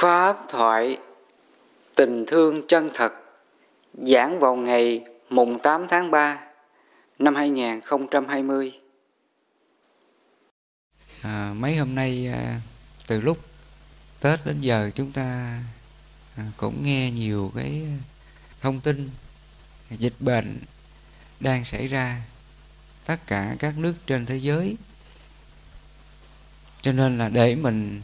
Pháp thoại Tình thương chân thật giảng vào ngày mùng 8 tháng 3 năm 2020. À, mấy hôm nay à, từ lúc Tết đến giờ chúng ta à, cũng nghe nhiều cái thông tin dịch bệnh đang xảy ra tất cả các nước trên thế giới cho nên là để mình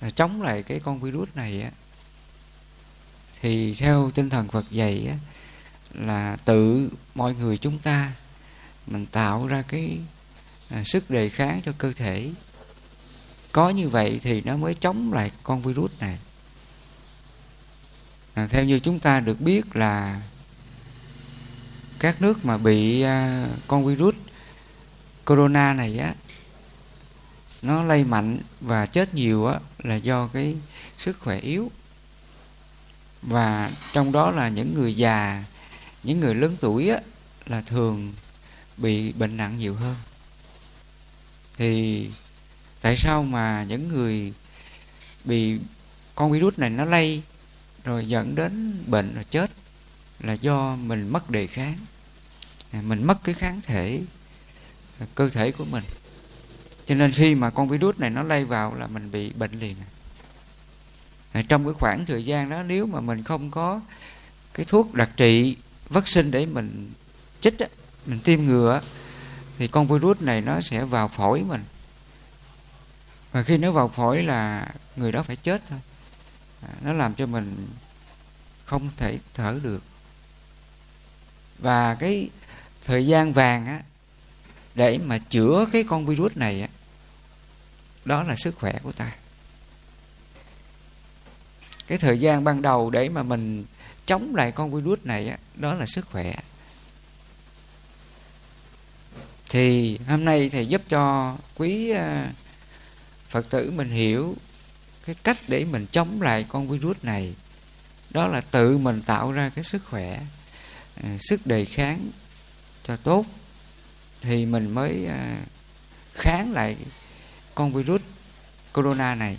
À, chống lại cái con virus này á thì theo tinh thần Phật dạy á, là tự mọi người chúng ta mình tạo ra cái à, sức đề kháng cho cơ thể. Có như vậy thì nó mới chống lại con virus này. À, theo như chúng ta được biết là các nước mà bị à, con virus corona này á nó lây mạnh và chết nhiều á, là do cái sức khỏe yếu. Và trong đó là những người già, những người lớn tuổi á, là thường bị bệnh nặng nhiều hơn. Thì tại sao mà những người bị con virus này nó lây rồi dẫn đến bệnh rồi chết là do mình mất đề kháng. À, mình mất cái kháng thể, cơ thể của mình cho nên khi mà con virus này nó lây vào là mình bị bệnh liền. Trong cái khoảng thời gian đó nếu mà mình không có cái thuốc đặc trị vaccine để mình chích á, mình tiêm ngừa thì con virus này nó sẽ vào phổi mình. Và khi nó vào phổi là người đó phải chết thôi. À, nó làm cho mình không thể thở được. Và cái thời gian vàng á để mà chữa cái con virus này đó là sức khỏe của ta. Cái thời gian ban đầu để mà mình chống lại con virus này đó là sức khỏe. Thì hôm nay thầy giúp cho quý ờ, phật tử mình hiểu cái cách để mình chống lại con virus này. Đó là tự mình tạo ra cái sức khỏe ờ, sức đề kháng cho tốt thì mình mới à, kháng lại con virus corona này.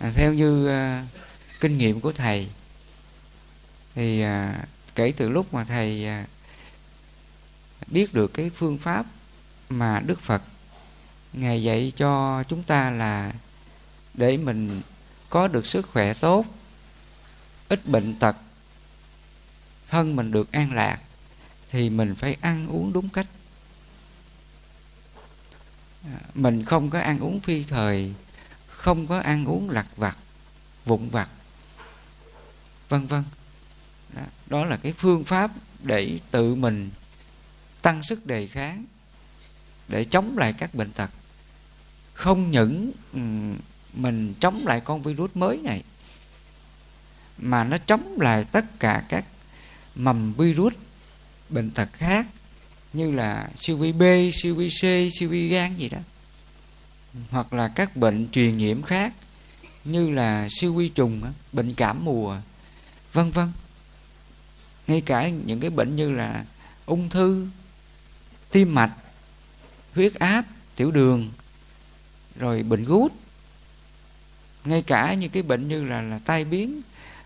À, theo như à, kinh nghiệm của thầy thì à, kể từ lúc mà thầy à, biết được cái phương pháp mà đức phật ngài dạy cho chúng ta là để mình có được sức khỏe tốt ít bệnh tật thân mình được an lạc thì mình phải ăn uống đúng cách. À, mình không có ăn uống phi thời không có ăn uống lặt vặt vụn vặt vân vân. Đó, đó là cái phương pháp để tự mình tăng sức đề kháng để chống lại các bệnh tật. Không những mình chống lại con virus mới này mà nó chống lại tất cả các mầm virus bệnh tật khác như là siêu vi B, siêu vi C, siêu vi gan gì đó. Hoặc là các bệnh truyền nhiễm khác như là siêu vi trùng, bệnh cảm mùa, vân vân. Ngay cả những cái bệnh như là ung thư, tim mạch, huyết áp, tiểu đường, rồi bệnh gút, ngay cả những cái bệnh như là là tai biến,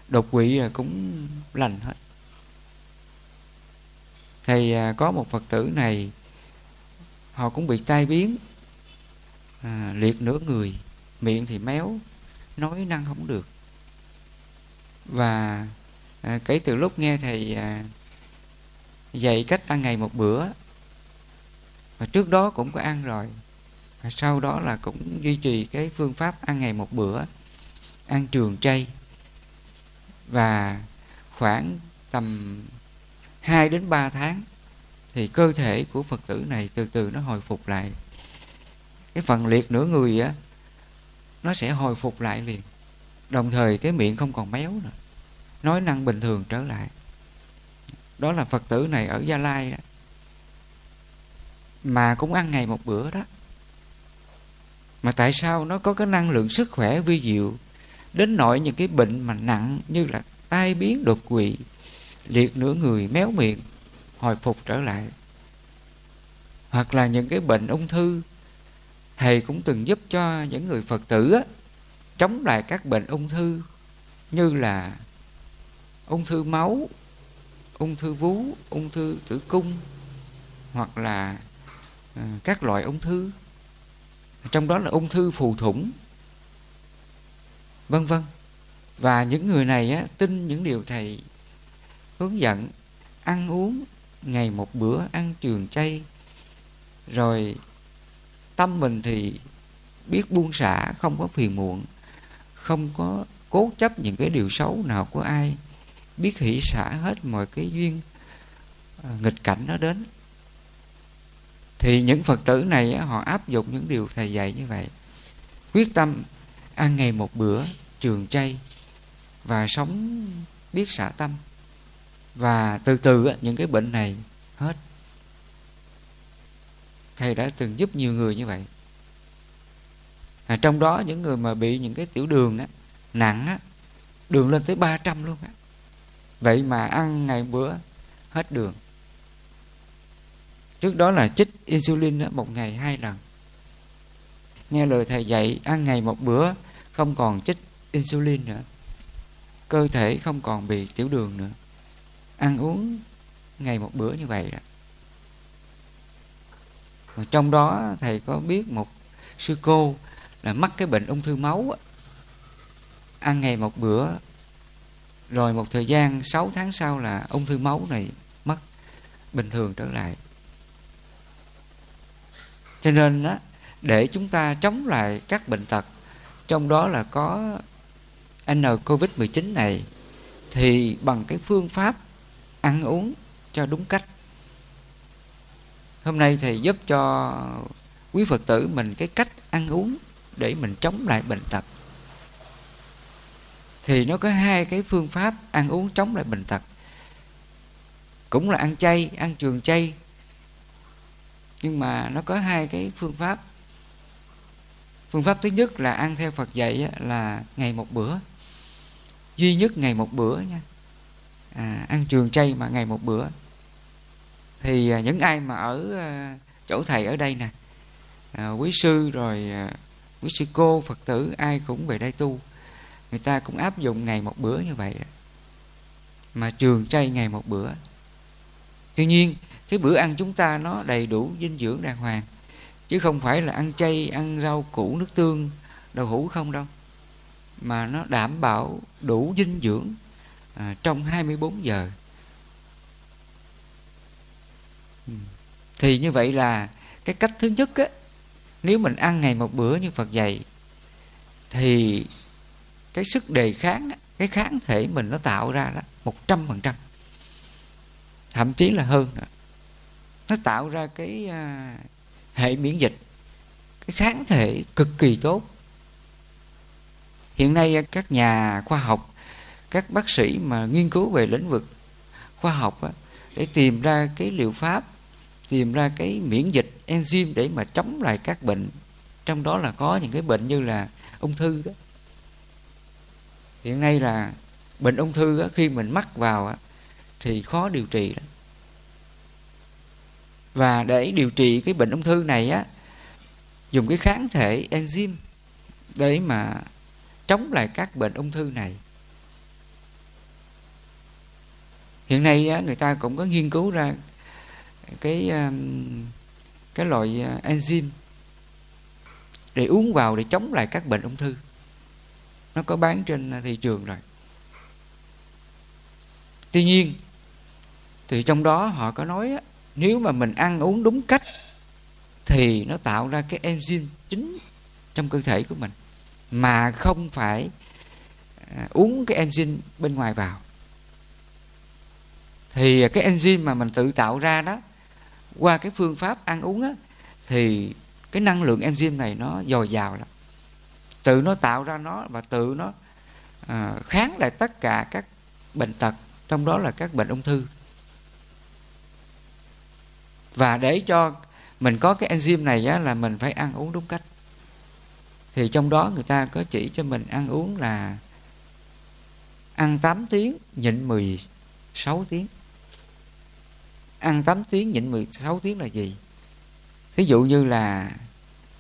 đột quỵ cũng lành hết thì à, có một phật tử này họ cũng bị tai biến à, liệt nửa người miệng thì méo nói năng không được. Và à, kể từ lúc nghe thầy à, dạy cách ăn ngày một bữa và trước đó cũng có ăn rồi và sau đó là cũng duy trì cái phương pháp ăn ngày một bữa ăn trường chay và khoảng tầm 2 đến 3 tháng, thì cơ thể của Phật tử này từ từ nó hồi phục lại. Cái phần liệt nửa người á, nó sẽ hồi phục lại liền. Đồng thời cái miệng không còn méo nữa. Nói năng bình thường trở lại. Đó là Phật tử này ở Gia Lai đó. Mà cũng ăn ngày một bữa đó. Mà tại sao nó có cái năng lượng sức khỏe vi diệu, đến nỗi những cái bệnh mà nặng như là tai biến đột quỵ liệt nửa người méo miệng hồi phục trở lại. Hoặc là những cái bệnh ung thư thầy cũng từng giúp cho những người phật tử á, chống lại các bệnh ung thư như là ung thư máu ung thư vú ung thư tử cung hoặc là ờ, các loại ung thư. Trong đó là ung thư phù thủng vân vân. Và những người này á, tin những điều thầy hướng dẫn, ăn uống, ngày một bữa ăn trường chay. Rồi tâm mình thì biết buông xả, không có phiền muộn, không có cố chấp những cái điều xấu nào của ai, biết hỷ xả hết mọi cái duyên à, nghịch cảnh nó đến. Thì những phật tử này họ áp dụng những điều thầy dạy như vậy. Quyết tâm ăn ngày một bữa trường chay và sống biết xả tâm và từ từ những cái bệnh này hết. Thầy đã từng giúp nhiều người như vậy. À, trong đó những người mà bị những cái tiểu đường á, nặng á, đường lên tới 300 luôn á. vậy mà ăn ngày bữa hết đường. Trước đó là chích insulin á, một ngày hai lần. Nghe lời thầy dạy ăn ngày một bữa không còn chích insulin nữa. Cơ thể không còn bị tiểu đường nữa ăn uống ngày một bữa như vậy đó. Mà trong đó thầy có biết một sư cô là mắc cái bệnh ung thư máu ăn ngày một bữa rồi một thời gian 6 tháng sau là ung thư máu này mất bình thường trở lại. Cho nên đó, để chúng ta chống lại các bệnh tật trong đó là có N Covid-19 này thì bằng cái phương pháp ăn uống cho đúng cách. Hôm nay thầy giúp cho quý Phật tử mình cái cách ăn uống để mình chống lại bệnh tật. Thì nó có hai cái phương pháp ăn uống chống lại bệnh tật. Cũng là ăn chay, ăn trường chay. Nhưng mà nó có hai cái phương pháp. Phương pháp thứ nhất là ăn theo Phật dạy là ngày một bữa duy nhất ngày một bữa nha à, ăn trường chay mà ngày một bữa. Thì à, những ai mà ở à, chỗ thầy ở đây nè à, quý sư rồi à, quý sư cô phật tử ai cũng về đây tu người ta cũng áp dụng ngày một bữa như vậy. Mà trường chay ngày một bữa. Tuy nhiên cái bữa ăn chúng ta nó đầy đủ dinh dưỡng đàng hoàng chứ không phải là ăn chay ăn rau củ nước tương đậu hũ không đâu mà nó đảm bảo đủ dinh dưỡng à, trong 24 giờ. Ừ. Thì như vậy là cái cách thứ nhất á nếu mình ăn ngày một bữa như Phật dạy thì cái sức đề kháng cái kháng thể mình nó tạo ra đó một trăm phần trăm. Thậm chí là hơn nữa. nó tạo ra cái à, hệ miễn dịch cái kháng thể cực kỳ tốt. Hiện nay các nhà khoa học các bác sĩ mà nghiên cứu về lĩnh vực khoa học để tìm ra cái liệu pháp, tìm ra cái miễn dịch enzyme để mà chống lại các bệnh. Trong đó là có những cái bệnh như là ung thư đó. Hiện nay là bệnh ung thư khi mình mắc vào thì khó điều trị lắm. Và để điều trị cái bệnh ung thư này á, dùng cái kháng thể enzyme để mà chống lại các bệnh ung thư này. Hiện nay người ta cũng có nghiên cứu ra cái um, cái loại uh, enzyme để uống vào để chống lại các bệnh ung thư. Nó có bán trên uh, thị trường rồi. Tuy nhiên, thì trong đó họ có nói nếu mà mình ăn uống đúng cách thì nó tạo ra cái enzyme chính trong cơ thể của mình, mà không phải uh, uống cái enzyme bên ngoài vào thì cái enzyme mà mình tự tạo ra đó qua cái phương pháp ăn uống á, thì cái năng lượng enzyme này nó dồi dào lắm. Tự nó tạo ra nó và tự nó à, kháng lại tất cả các bệnh tật trong đó là các bệnh ung thư. Và để cho mình có cái enzyme này á, là mình phải ăn uống đúng cách. Thì trong đó người ta có chỉ cho mình ăn uống là ăn 8 tiếng nhịn 16 tiếng ăn 8 tiếng, nhịn 16 tiếng là gì? Thí dụ như là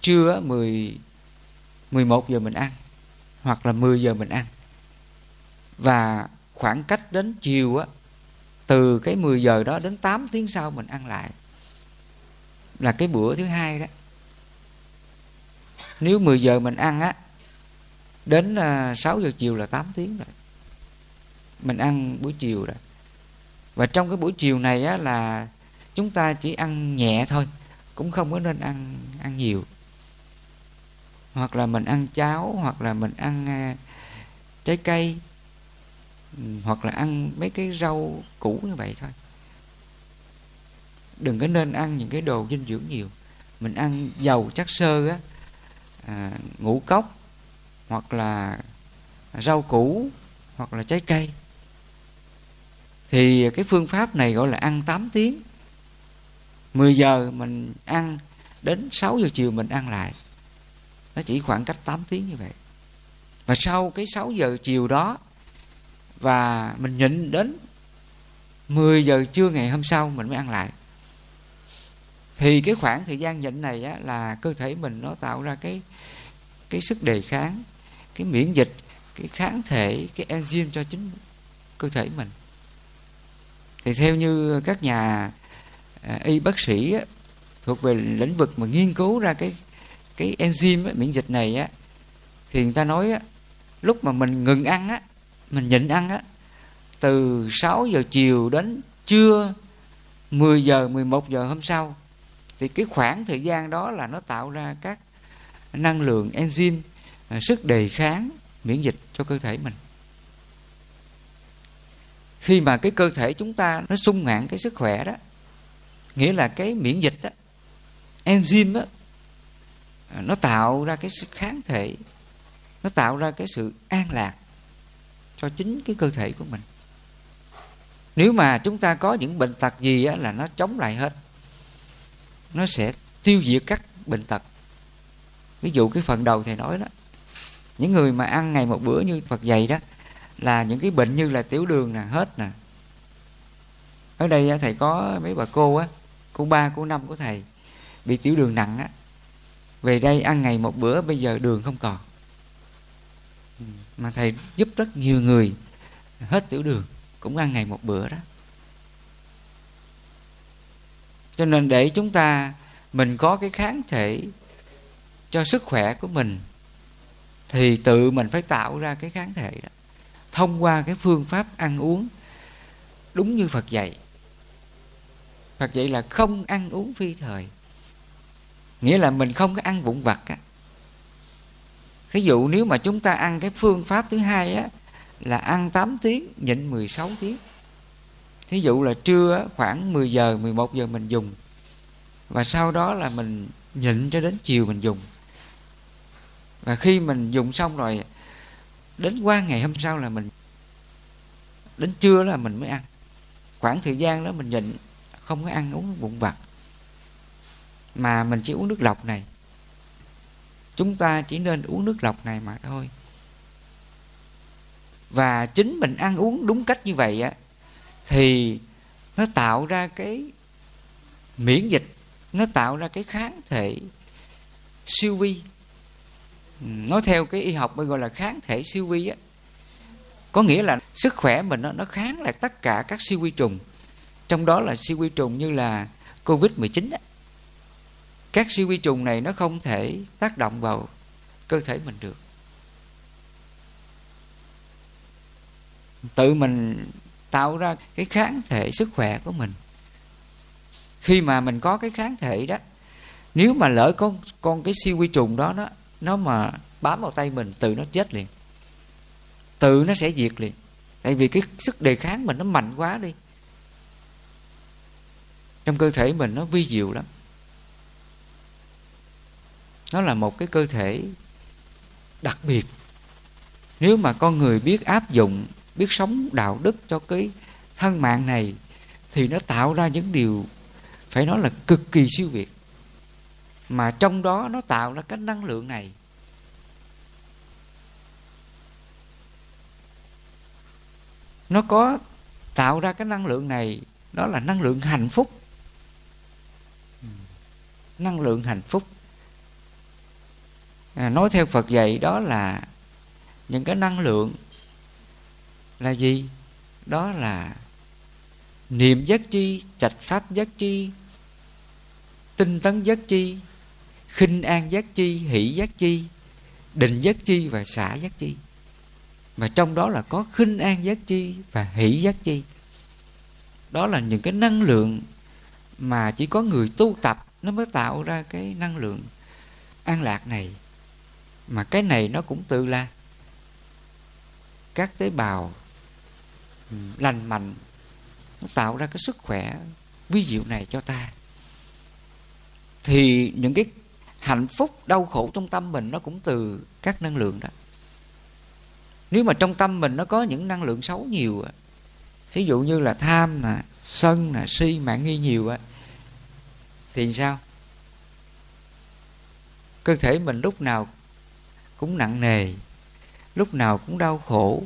trưa 10 11 giờ mình ăn, hoặc là 10 giờ mình ăn. Và khoảng cách đến chiều á, từ cái 10 giờ đó đến 8 tiếng sau mình ăn lại là cái bữa thứ hai đó. Nếu 10 giờ mình ăn á, đến à, 6 giờ chiều là 8 tiếng rồi. Mình ăn buổi chiều rồi và trong cái buổi chiều này á là chúng ta chỉ ăn nhẹ thôi cũng không có nên ăn ăn nhiều. Hoặc là mình ăn cháo hoặc là mình ăn uh, trái cây hoặc là ăn mấy cái rau củ như vậy thôi. Đừng có nên ăn những cái đồ dinh dưỡng nhiều. Mình ăn dầu chất sơ á à, ngũ cốc hoặc là rau củ hoặc là trái cây thì cái phương pháp này gọi là ăn 8 tiếng. 10 giờ mình ăn đến 6 giờ chiều mình ăn lại. Nó chỉ khoảng cách 8 tiếng như vậy. Và sau cái 6 giờ chiều đó và mình nhịn đến 10 giờ trưa ngày hôm sau mình mới ăn lại. Thì cái khoảng thời gian nhịn này á, là cơ thể mình nó tạo ra cái cái sức đề kháng cái miễn dịch cái kháng thể cái enzyme cho chính cơ thể mình thì theo như các nhà à, y bác sĩ á, thuộc về lĩnh vực mà nghiên cứu ra cái cái enzyme á, miễn dịch này á thì người ta nói á, lúc mà mình ngừng ăn á mình nhịn ăn á từ 6 giờ chiều đến trưa 10 giờ 11 giờ hôm sau thì cái khoảng thời gian đó là nó tạo ra các năng lượng enzyme à, sức đề kháng miễn dịch cho cơ thể mình khi mà cái cơ thể chúng ta nó sung ngạn cái sức khỏe đó nghĩa là cái miễn dịch đó enzyme đó nó tạo ra cái sức kháng thể nó tạo ra cái sự an lạc cho chính cái cơ thể của mình. Nếu mà chúng ta có những bệnh tật gì á, là nó chống lại hết nó sẽ tiêu diệt các bệnh tật. Ví dụ cái phần đầu thầy nói đó những người mà ăn ngày một bữa như phật dày đó là những cái bệnh như là tiểu đường nè, hết nè. Ở đây thầy có mấy bà cô á, cô ba, cô năm của thầy, bị tiểu đường nặng á. Về đây ăn ngày một bữa, bây giờ đường không còn. Mà thầy giúp rất nhiều người, hết tiểu đường, cũng ăn ngày một bữa đó. Cho nên để chúng ta, mình có cái kháng thể cho sức khỏe của mình, thì tự mình phải tạo ra cái kháng thể đó thông qua cái phương pháp ăn uống. Đúng như Phật dạy. Phật dạy là không ăn uống phi thời. Nghĩa là mình không có ăn vụn vặt á. Ví dụ nếu mà chúng ta ăn cái phương pháp thứ hai á, là ăn 8 tiếng, nhịn 16 tiếng. Thí dụ là trưa khoảng 10 giờ 11 giờ mình dùng. Và sau đó là mình nhịn cho đến chiều mình dùng. Và khi mình dùng xong rồi đến qua ngày hôm sau là mình, đến trưa là mình mới ăn. Khoảng thời gian đó mình nhịn, không có ăn, uống bụng vặt. Mà mình chỉ uống nước lọc này. Chúng ta chỉ nên uống nước lọc này mà thôi. Và chính mình ăn uống đúng cách như vậy á, thì nó tạo ra cái miễn dịch, nó tạo ra cái kháng thể siêu vi. Ừ, nói theo cái y học bây gọi là kháng thể siêu vi á. Có nghĩa là sức khỏe mình nó, nó kháng lại tất cả các siêu vi trùng. Trong đó là siêu vi trùng như là covid 19 chín các siêu vi trùng này nó không thể tác động vào cơ thể mình được. Tự mình tạo ra cái kháng thể sức khỏe của mình. Khi mà mình có cái kháng thể đó nếu mà lỡ con con cái siêu vi trùng đó nó nó mà bám vào tay mình, tự nó chết liền. Tự nó sẽ diệt liền. Tại vì cái sức đề kháng mình nó mạnh quá đi. Trong cơ thể mình nó vi diệu lắm. Nó là một cái cơ thể đặc biệt. Nếu mà con người biết áp dụng, biết sống đạo đức cho cái thân mạng này, thì nó tạo ra những điều phải nói là cực kỳ siêu việt mà trong đó nó tạo ra cái năng lượng này. Nó có tạo ra cái năng lượng này đó là năng lượng hạnh phúc. Năng lượng hạnh phúc. À, nói theo phật dạy đó là những cái năng lượng là gì? Đó là niệm giác chi trạch pháp giác chi tinh tấn giác chi khinh an giác chi, hỷ giác chi, định giác chi và xả giác chi. Mà trong đó là có khinh an giác chi và hỷ giác chi. Đó là những cái năng lượng mà chỉ có người tu tập nó mới tạo ra cái năng lượng an lạc này. Mà cái này nó cũng tự là các tế bào lành mạnh, nó tạo ra cái sức khỏe vi diệu này cho ta. Thì những cái hạnh phúc, đau khổ trong tâm mình nó cũng từ các năng lượng đó nếu mà trong tâm mình nó có những năng lượng xấu nhiều ví dụ như là tham nè, sân nè, si mạng nghi nhiều á, thì sao cơ thể mình lúc nào cũng nặng nề, lúc nào cũng đau khổ,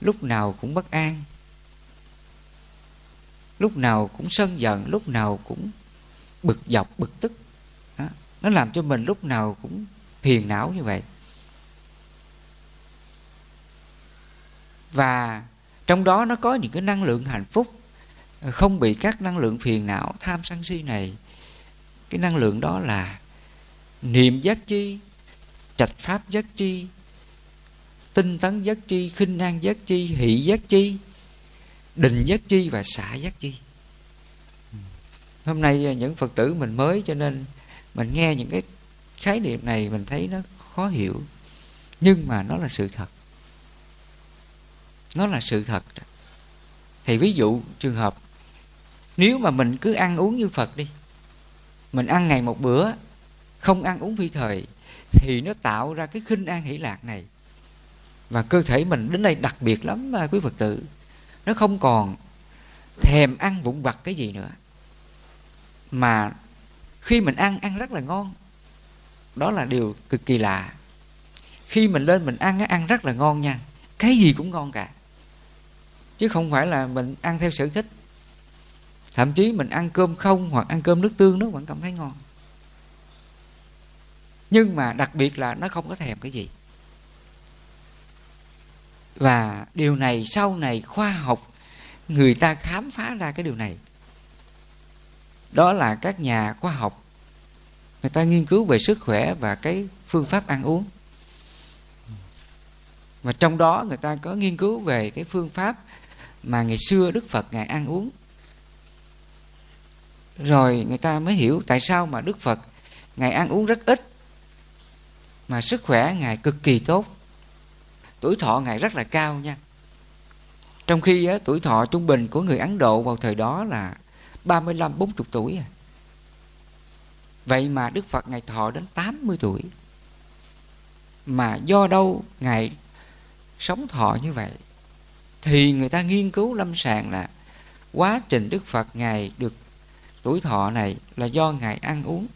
lúc nào cũng bất an, lúc nào cũng sân giận, lúc nào cũng bực dọc, bực tức nó làm cho mình lúc nào cũng phiền não như vậy. Và trong đó nó có những cái năng lượng hạnh phúc, không bị các năng lượng phiền não, tham sân si này. Cái năng lượng đó là niệm giác chi, trạch pháp giác chi, tinh tấn giác chi, khinh an giác chi, hỷ giác chi, định giác chi và xả giác chi. Hôm nay những phật tử mình mới cho nên mình nghe những cái khái niệm này, mình thấy nó khó hiểu. Nhưng mà nó là sự thật. Nó là sự thật. Thì ví dụ trường hợp, nếu mà mình cứ ăn uống như phật đi, mình ăn ngày một bữa, không ăn uống phi thời, thì nó tạo ra cái khinh an hỷ lạc này. Và cơ thể mình đến đây đặc biệt lắm mà quý phật tử. Nó không còn thèm ăn vụn vặt cái gì nữa. Mà khi mình ăn ăn rất là ngon. Đó là điều cực kỳ lạ. Khi mình lên mình ăn ăn rất là ngon nha. Cái gì cũng ngon cả. Chứ không phải là mình ăn theo sở thích. Thậm chí mình ăn cơm không hoặc ăn cơm nước tương nó vẫn cảm thấy ngon. Nhưng mà đặc biệt là nó không có thèm cái gì. Và điều này, sau này khoa học, người ta khám phá ra cái điều này đó là các nhà khoa học. Người ta nghiên cứu về sức khỏe và cái phương pháp ăn uống. Và trong đó người ta có nghiên cứu về cái phương pháp mà ngày xưa đức phật ngài ăn uống. Rồi người ta mới hiểu tại sao mà đức phật ngài ăn uống rất ít mà sức khỏe ngài cực kỳ tốt. Tuổi thọ ngài rất là cao nha. Trong khi á, tuổi thọ trung bình của người Ấn Độ vào thời đó là 35 40 tuổi à. Vậy mà Đức Phật ngài thọ đến 80 tuổi. Mà do đâu ngài sống thọ như vậy? Thì người ta nghiên cứu lâm sàng là quá trình Đức Phật ngài được tuổi thọ này là do ngài ăn uống.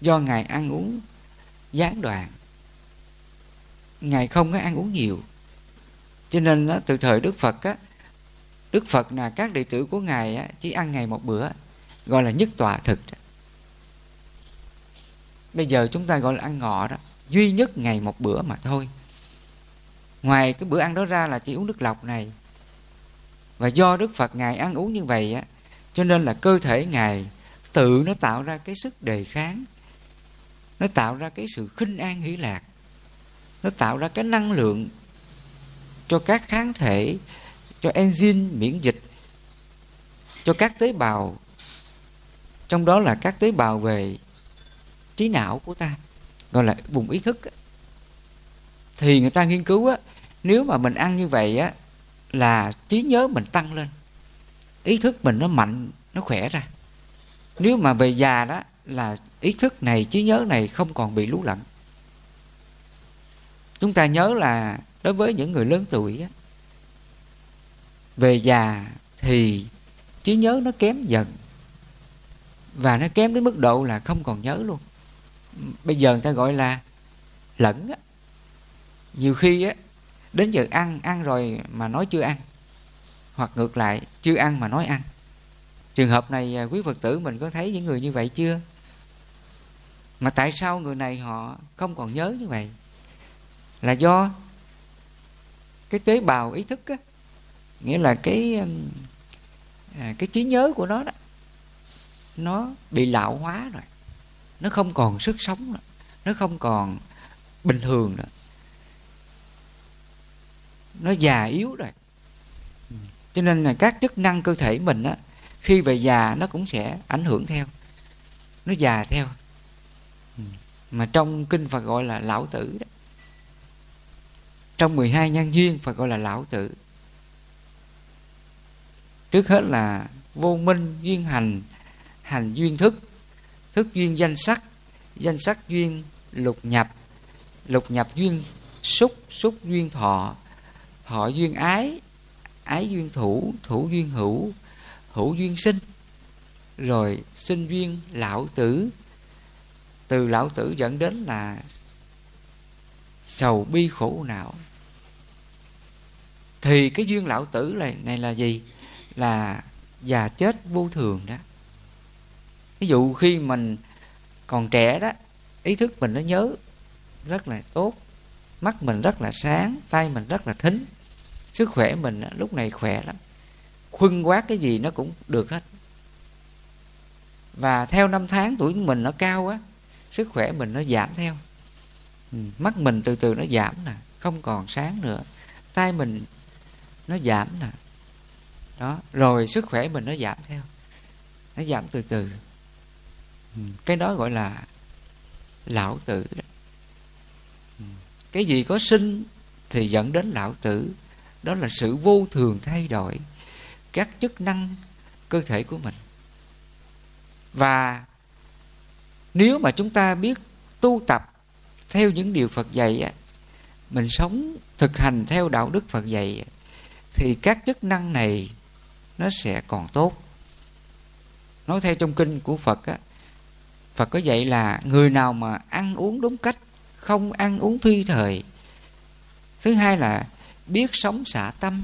Do ngài ăn uống gián đoạn ngài không có ăn uống nhiều cho nên đó, từ thời đức phật á đức phật là các đệ tử của ngài chỉ ăn ngày một bữa, gọi là nhất tọa thực. Bây giờ chúng ta gọi là ăn ngọ đó, duy nhất ngày một bữa mà thôi. Ngoài cái bữa ăn đó ra là chỉ uống nước lọc này. Và do đức phật ngài ăn uống như vậy á, cho nên là cơ thể ngài tự nó tạo ra cái sức đề kháng, nó tạo ra cái sự khinh an hỷ lạc, nó tạo ra cái năng lượng cho các kháng thể cho enzyme miễn dịch cho các tế bào. Trong đó là các tế bào về trí não của ta gọi là vùng ý thức thì người ta nghiên cứu á nếu mà mình ăn như vậy á là trí nhớ mình tăng lên ý thức mình nó mạnh nó khỏe ra. Nếu mà về già đó là ý thức này trí nhớ này không còn bị lú lẫn. Chúng ta nhớ là đối với những người lớn tuổi á, về già thì trí nhớ nó kém dần. Và nó kém đến mức độ là không còn nhớ luôn. Bây giờ người ta gọi là lẫn á. Nhiều khi á, đến giờ ăn ăn rồi mà nói chưa ăn. Hoặc ngược lại, chưa ăn mà nói ăn. Trường hợp này à, quý phật tử mình có thấy những người như vậy chưa? Mà tại sao người này họ không còn nhớ như vậy? Là do cái tế bào ý thức á nghĩa là cái um, à, cái trí nhớ của nó đó nó bị lão hóa rồi. Nó không còn sức sống nữa nó không còn bình thường nữa. Nó già yếu rồi. Cho nên là các chức năng cơ thể mình á khi về già nó cũng sẽ ảnh hưởng theo. Nó già theo. Mà trong kinh Phật gọi là lão tử đó. Trong 12 nhân duyên Phật gọi là lão tử trước hết là vô minh duyên hành hành duyên thức. Thức duyên danh sắc danh sắc duyên lục nhập. Lục nhập duyên xúc xúc duyên thọ. Thọ duyên ái ái duyên thủ thủ duyên hữu hữu duyên sinh. Rồi sinh duyên lão tử. Từ lão tử dẫn đến là sầu bi khổ não. Thì cái duyên lão tử này, này là gì? Là già chết vô thường đó. Ví dụ khi mình còn trẻ đó, ý thức mình nó nhớ rất là tốt, mắt mình rất là sáng tay mình rất là thính, sức khỏe mình lúc này khỏe lắm. Khuân quát cái gì nó cũng được hết. Và theo năm tháng tuổi mình nó cao á, sức khỏe mình nó giảm theo. Ừ, mắt mình từ từ nó giảm nè, không còn sáng nữa. Tay mình nó giảm nè đó rồi sức khỏe mình nó giảm theo. Nó giảm từ từ. Ừ, cái đó gọi là lão tử đó. Cái gì có sinh thì dẫn đến lão tử. Đó là sự vô thường thay đổi các chức năng cơ thể của mình. Và nếu mà chúng ta biết tu tập theo những điều Phật dạy mình sống thực hành theo đạo đức Phật dạy thì các chức năng này nó sẽ còn tốt. Nói theo trong kinh của Phật á, Phật có dạy là người nào mà ăn uống đúng cách, không ăn uống phi thời. Thứ hai là biết sống xả tâm.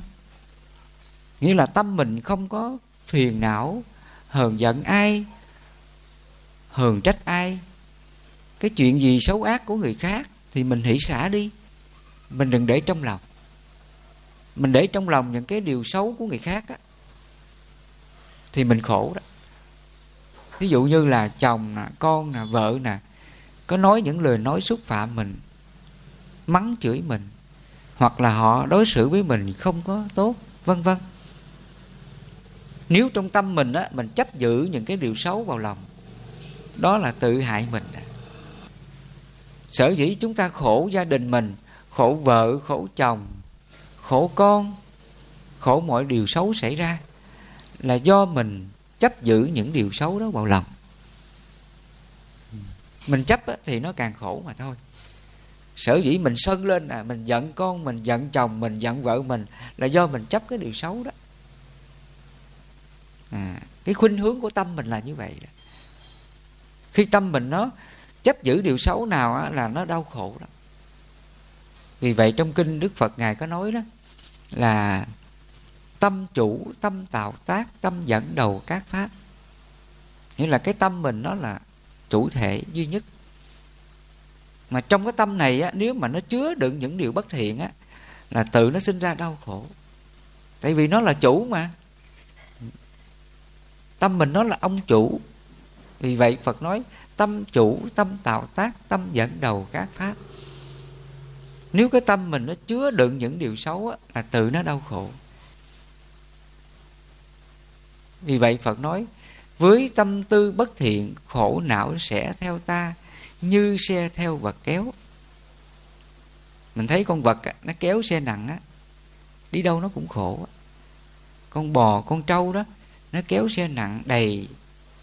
Nghĩa là tâm mình không có phiền não, hờn giận ai, hờn trách ai. Cái chuyện gì xấu ác của người khác thì mình hỷ xả đi. Mình đừng để trong lòng. Mình để trong lòng những cái điều xấu của người khác á thì mình khổ đó. Ví dụ như là chồng nè, con nè, vợ nè, có nói những lời nói xúc phạm mình, mắng chửi mình, hoặc là họ đối xử với mình không có tốt, vân vân. Nếu trong tâm mình á, mình chấp giữ những cái điều xấu vào lòng, đó là tự hại mình sở dĩ chúng ta khổ gia đình mình, khổ vợ, khổ chồng, khổ con, khổ mọi điều xấu xảy ra là do mình chấp giữ những điều xấu đó vào lòng. Mình chấp thì nó càng khổ mà thôi. Sở dĩ mình sân lên là mình giận con mình giận chồng mình giận vợ mình là do mình chấp cái điều xấu đó. À, cái khuynh hướng của tâm mình là như vậy đó. Khi tâm mình nó chấp giữ điều xấu nào á, là nó đau khổ lắm. Vì vậy trong kinh đức phật ngài có nói đó là tâm chủ tâm tạo tác tâm dẫn đầu các pháp. Nghĩa là cái tâm mình nó là chủ thể duy nhất. Mà trong cái tâm này á, nếu mà nó chứa đựng những điều bất thiện á, là tự nó sinh ra đau khổ. Tại vì nó là chủ mà. Tâm mình nó là ông chủ. Vì vậy phật nói tâm chủ tâm tạo tác tâm dẫn đầu các pháp. Nếu cái tâm mình nó chứa đựng những điều xấu á, là tự nó đau khổ vì vậy phật nói, với tâm tư bất thiện, khổ não sẽ theo ta như xe theo vật kéo. Mình thấy con vật nó kéo xe nặng á, đi đâu nó cũng khổ con bò, con trâu đó, nó kéo xe nặng đầy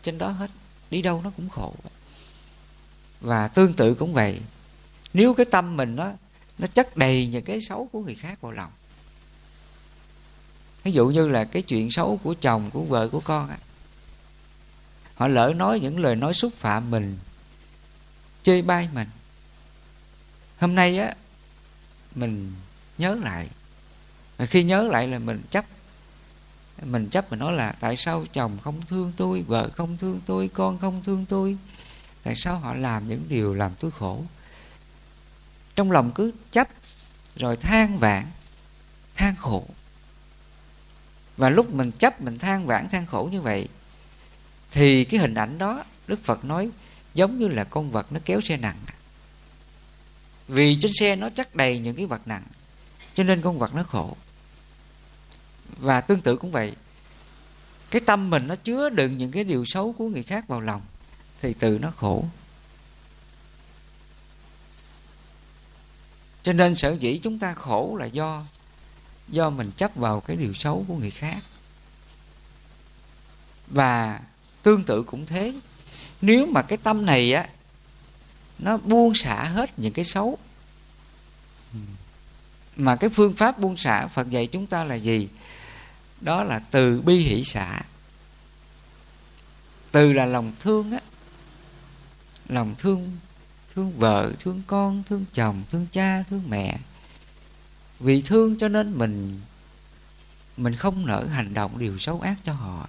trên đó hết, đi đâu nó cũng khổ và tương tự cũng vậy, nếu cái tâm mình nó nó chất đầy những cái xấu của người khác vào lòng ví dụ như là cái chuyện xấu của chồng, của vợ, của con á. Họ lỡ nói những lời nói xúc phạm mình, chê bai mình. Hôm nay á, mình nhớ lại. Và khi nhớ lại là mình chấp mình chấp mình nói là tại sao chồng không thương tôi, vợ không thương tôi, con không thương tôi? Tại sao họ làm những điều làm tôi khổ? Trong lòng cứ chấp, rồi than vãn, than khổ và lúc mình chấp, mình than vãn, than khổ như vậy, thì cái hình ảnh đó, đức phật nói, giống như là con vật nó kéo xe nặng. Vì trên xe nó chắc đầy những cái vật nặng, cho nên con vật nó khổ. Và tương tự cũng vậy, cái tâm mình nó chứa đựng những cái điều xấu của người khác vào lòng, thì tự nó khổ. Cho nên sở dĩ chúng ta khổ là do do mình chấp vào cái điều xấu của người khác. Và tương tự cũng thế. Nếu mà cái tâm này á, nó buông xả hết những cái xấu, mà cái phương pháp buông xả phật dạy chúng ta là gì? Đó là từ bi hỷ xả. Từ là lòng thương á. Lòng thương thương vợ, thương con, thương chồng, thương cha, thương mẹ vì thương cho nên mình mình không nỡ hành động điều xấu ác cho họ.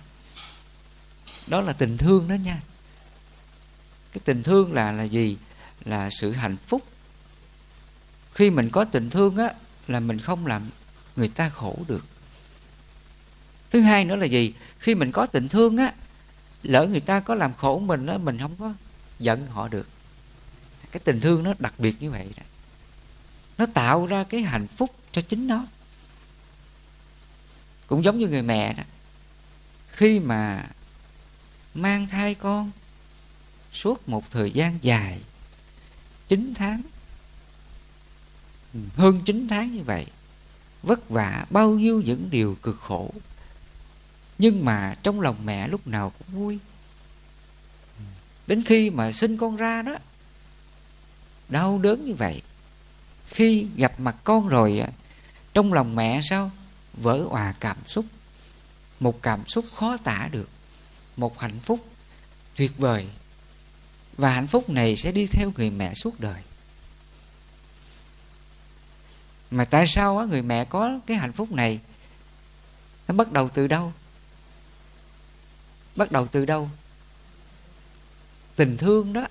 Đó là tình thương đó nha. Cái tình thương là là gì? Là sự hạnh phúc. Khi mình có tình thương á, là mình không làm người ta khổ được. Thứ hai nữa là gì? Khi mình có tình thương á, lỡ người ta có làm khổ mình á, mình không có giận họ được. Cái tình thương nó đặc biệt như vậy đó nó tạo ra cái hạnh phúc cho chính nó. Cũng giống như người mẹ đó. Khi mà mang thai con, suốt một thời gian dài 9 tháng, hơn 9 tháng như vậy, vất vả bao nhiêu những điều cực khổ. Nhưng mà trong lòng mẹ lúc nào cũng vui. Đến khi mà sinh con ra đó, đau đớn như vậy khi gặp mặt con rồi trong lòng mẹ sao? Vỡ hòa cảm xúc. Một cảm xúc khó tả được. Một hạnh phúc tuyệt vời. Và hạnh phúc này sẽ đi theo người mẹ suốt đời. Mà tại sao á, người mẹ có cái hạnh phúc này? Nó bắt đầu từ đâu? Bắt đầu từ đâu? Tình thương đó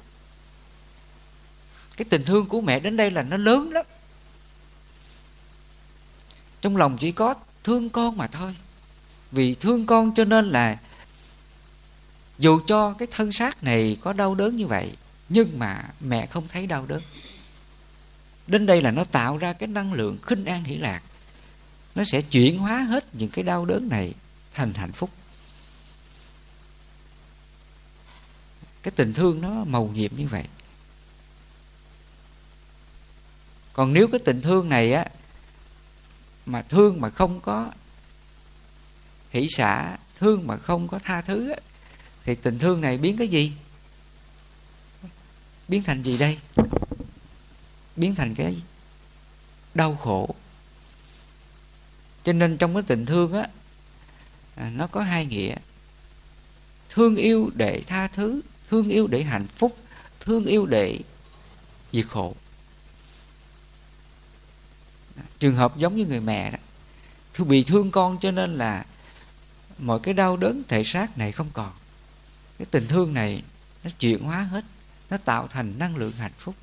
cái tình thương của mẹ đến đây là nó lớn lắm. Trong lòng chỉ có thương con mà thôi. Vì thương con cho nên là dù cho cái thân xác này có đau đớn như vậy, nhưng mà mẹ không thấy đau đớn. Đến đây là nó tạo ra cái năng lượng khinh an hỷ lạc. Nó sẽ chuyển hóa hết những cái đau đớn này thành hạnh phúc. Cái tình thương nó màu nhiệm như vậy. Còn nếu cái tình thương này á mà thương mà không có hỷ xả thương mà không có tha thứ á, thì tình thương này biến cái gì? Biến thành gì đây? Biến thành cái đau khổ. Cho nên trong cái tình thương á à, nó có hai nghĩa. Thương yêu để tha thứ thương yêu để hạnh phúc thương yêu để diệt khổ trường hợp giống như người mẹ đó. Thương bị thương con cho nên là mọi cái đau đớn thể xác này không còn. Cái tình thương này nó chuyển hóa hết, nó tạo thành năng lượng hạnh phúc.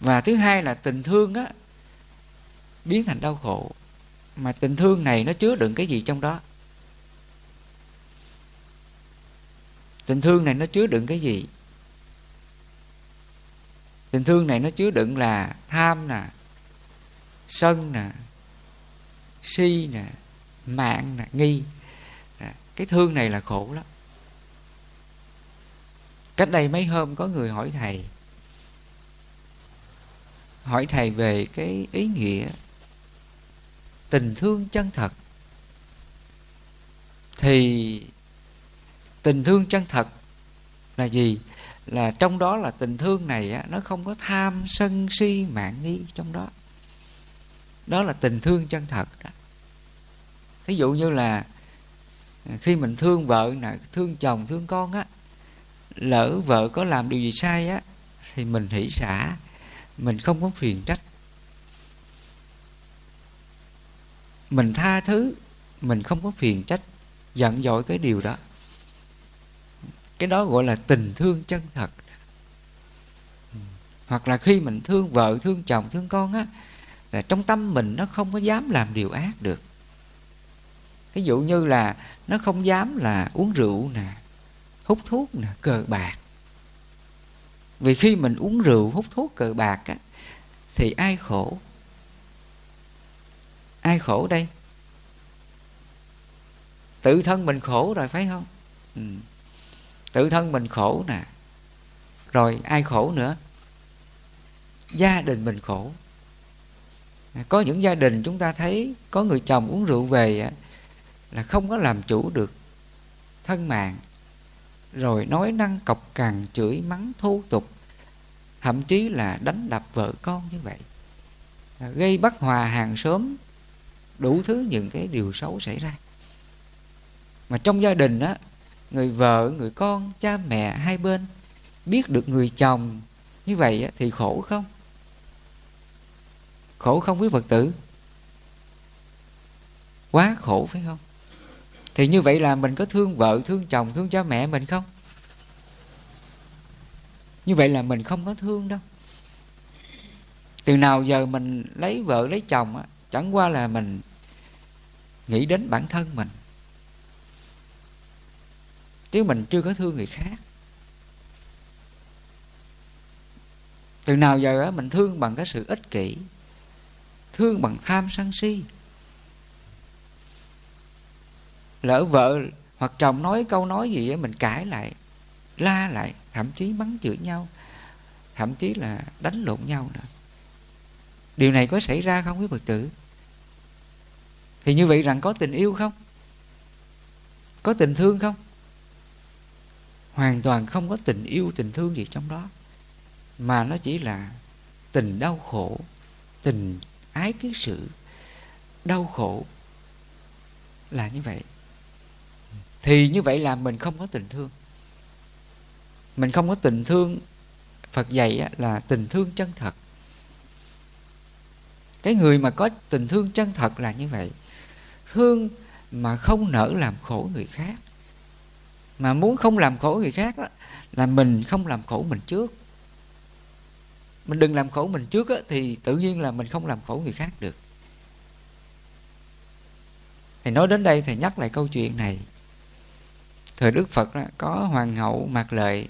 Và thứ hai là tình thương á, biến thành đau khổ. Mà tình thương này nó chứa đựng cái gì trong đó? Tình thương này nó chứa đựng cái gì? Tình thương này nó chứa đựng là tham nè, sân nè, si nè, mạng nè, nghi. Cái thương này là khổ lắm. Cách đây mấy hôm có người hỏi thầy hỏi thầy về cái ý nghĩa tình thương chân thật. Thì tình thương chân thật là gì? Là trong đó là tình thương này á, nó không có tham sân si mạng nghi trong đó. Đó là tình thương chân thật đó. Ví dụ như là à, khi mình thương vợ nè thương chồng thương con á lỡ vợ có làm điều gì sai á thì mình hỷ xả mình không có phiền trách. Mình tha thứ mình không có phiền trách giận dỗi cái điều đó cái đó gọi là tình thương chân thật. Ừ. Hoặc là khi mình thương vợ, thương chồng, thương con á, là trong tâm mình nó không có dám làm điều ác được. Ví dụ như là nó không dám là uống rượu nè, hút thuốc nè, cờ bạc. Vì khi mình uống rượu, hút thuốc, cờ bạc á, thì ai khổ? Ai khổ đây? Tự thân mình khổ rồi, phải không? Ừ tự thân mình khổ nè. Rồi ai khổ nữa? Gia đình mình khổ. À, có những gia đình chúng ta thấy có người chồng uống rượu về là không có làm chủ được thân mạng. Rồi nói năng cọc cằn, chửi mắng, thô tục. Thậm chí là đánh đập vợ con như vậy. À, gây bất hòa hàng xóm, đủ thứ những cái điều xấu xảy ra. Mà trong gia đình á người vợ, người con, cha mẹ hai bên biết được người chồng như vậy thì khổ không? Khổ không quý phật tử? Quá khổ phải không? Thì như vậy là mình có thương vợ, thương chồng, thương cha mẹ mình không? Như vậy là mình không có thương đâu. Từ nào giờ mình lấy vợ, lấy chồng á, chẳng qua là mình nghĩ đến bản thân mình chứ mình chưa có thương người khác, từ nào giờ á, mình thương bằng cái sự ích kỷ, thương bằng tham sân si. Lỡ vợ hoặc chồng nói câu nói gì á, mình cãi lại, la lại, thậm chí mắng chửi nhau, thậm chí là đánh lộn nhau nữa. Điều này có xảy ra không quý phật tử? Thì như vậy rằng có tình yêu không? Có tình thương không? Hoàn toàn không có tình yêu, tình thương gì trong đó. Mà nó chỉ là tình đau khổ, tình ái cái sự. Đau khổ là như vậy. Thì như vậy là mình không có tình thương. Mình không có tình thương, phật dạy là tình thương chân thật. Cái người mà có tình thương chân thật là như vậy. Thương mà không nỡ làm khổ người khác mà muốn không làm khổ người khác đó, là mình không làm khổ mình trước. Mình đừng làm khổ mình trước đó, thì tự nhiên là mình không làm khổ người khác được. Thì nói đến đây thì nhắc lại câu chuyện này. Thời đức phật đó, có hoàng hậu mạc lợi.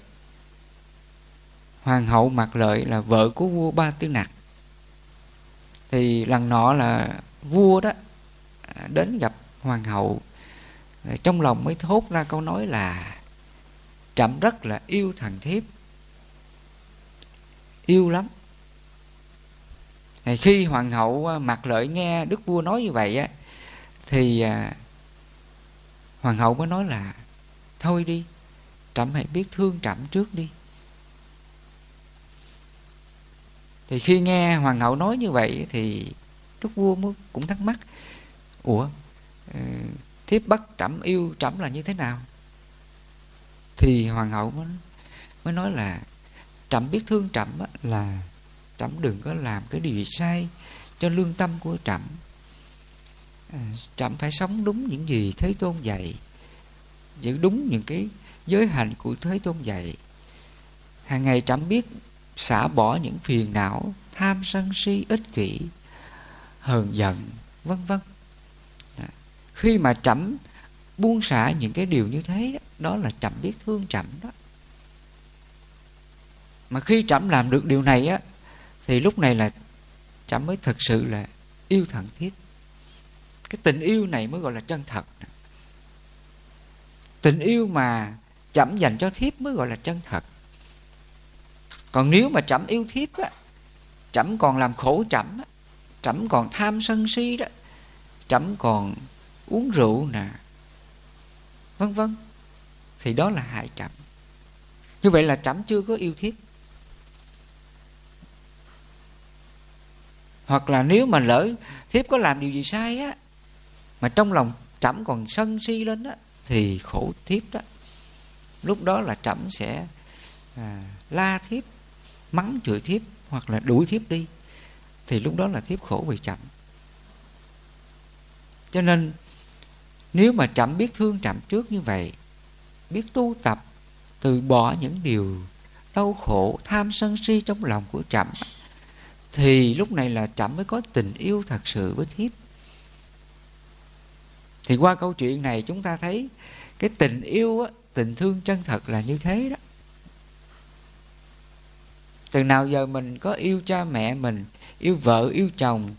Hoàng hậu mạc lợi là vợ của vua ba tư nặc. Thì lần nọ là vua đó à, đến gặp hoàng hậu trong lòng mới thốt ra câu nói là trẫm rất là yêu thằng thiếp. Yêu lắm. Thì khi hoàng hậu à, mặc lợi nghe đức vua nói như vậy á, thì à, hoàng hậu mới nói là, thôi đi, trẫm hãy biết thương trẫm trước đi. Thì khi nghe hoàng hậu nói như vậy thì đức vua cũng thắc mắc, ủa ờ, thiếp bắt trẫm yêu trẫm là như thế nào? Thì hoàng hậu mới, mới nói là trẫm biết thương trẫm là trẫm đừng có làm cái điều gì sai cho lương tâm của trẫm. À, trẫm phải sống đúng những gì thế tôn dạy giữ đúng những cái giới hạnh của thế tôn dạy. Hàng ngày trẫm biết xả bỏ những phiền não tham sân si ích kỷ hờn giận vân vân khi mà trẫm buông xả những cái điều như thế đó là trẫm biết thương trẫm đó. Mà khi trẫm làm được điều này á, thì lúc này là trẫm mới thật sự là yêu thần thiết. Cái tình yêu này mới gọi là chân thật. Tình yêu mà trẫm dành cho thiếp mới gọi là chân thật. Còn nếu mà trẫm yêu thiếp á, trẫm còn làm khổ trẫm á, trẫm còn tham sân si đó, trẫm còn uống rượu nè vân vân. Thì đó là hại trẫm. Như vậy là trẫm chưa có yêu thiếp. Hoặc là nếu mà lỡ thiếp có làm điều gì sai á mà trong lòng trẫm còn sân si lên á thì khổ thiếp đó. Lúc đó là trẫm sẽ à, la thiếp mắng chửi thiếp hoặc là đuổi thiếp đi. Thì lúc đó là thiếp khổ vì trẫm. Cho nên nếu mà trẫm biết thương trẫm trước như vậy biết tu tập từ bỏ những điều đau khổ tham sân si trong lòng của trẫm thì lúc này là trẫm mới có tình yêu thật sự với thiếp. Thì qua câu chuyện này chúng ta thấy cái tình yêu á, tình thương chân thật là như thế đó. Từ nào giờ mình có yêu cha mẹ mình yêu vợ yêu chồng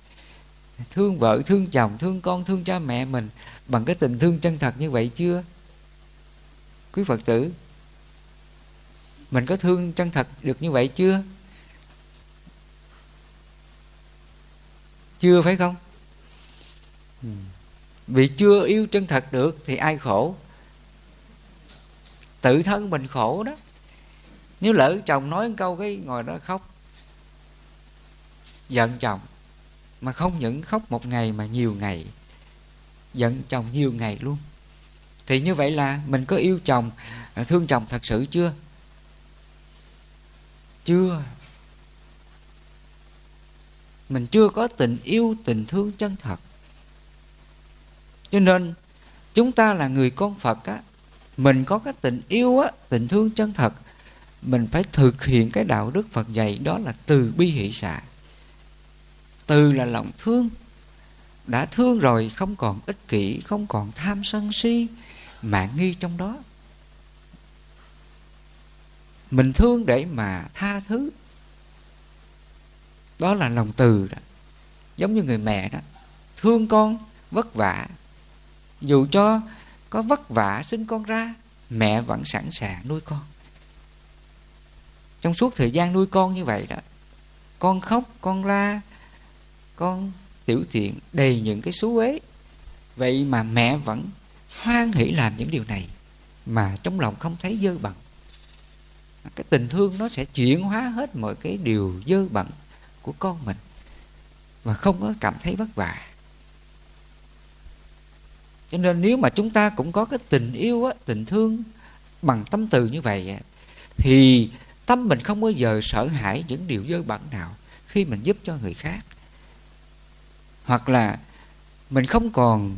thương vợ thương chồng thương con thương cha mẹ mình bằng cái tình thương chân thật như vậy chưa? Quý phật tử, mình có thương chân thật được như vậy chưa? Chưa phải không? Vì chưa yêu chân thật được thì ai khổ? Tự thân mình khổ đó. Nếu lỡ chồng nói câu cái ngồi đó khóc, giận chồng, mà không những khóc một ngày mà nhiều ngày giận chồng nhiều ngày luôn. Thì như vậy là mình có yêu chồng à, thương chồng thật sự chưa? Chưa. Mình chưa có tình yêu, tình thương chân thật. Cho nên, chúng ta là người con phật á, mình có cái tình yêu á, tình thương chân thật, mình phải thực hiện cái đạo đức phật dạy đó là từ bi hỷ xả từ là lòng thương đã thương rồi, không còn ích kỷ, không còn tham sân si mạng nghi trong đó. Mình thương để mà tha thứ. Đó là lòng từ đó. Giống như người mẹ đó, thương con, vất vả. Dù cho có vất vả sinh con ra, mẹ vẫn sẵn sàng nuôi con. Trong suốt thời gian nuôi con như vậy đó, con khóc, con la, con tiểu thiện đầy những cái xú uế. Vậy mà mẹ vẫn hoan hỷ làm những điều này mà trong lòng không thấy dơ bẩn. Cái tình thương nó sẽ chuyển hóa hết mọi cái điều dơ bẩn của con mình và không có cảm thấy vất vả. Cho nên nếu mà chúng ta cũng có cái tình yêu á, tình thương bằng tâm từ như vậy thì tâm mình không bao giờ sợ hãi những điều dơ bẩn nào khi mình giúp cho người khác hoặc là mình không còn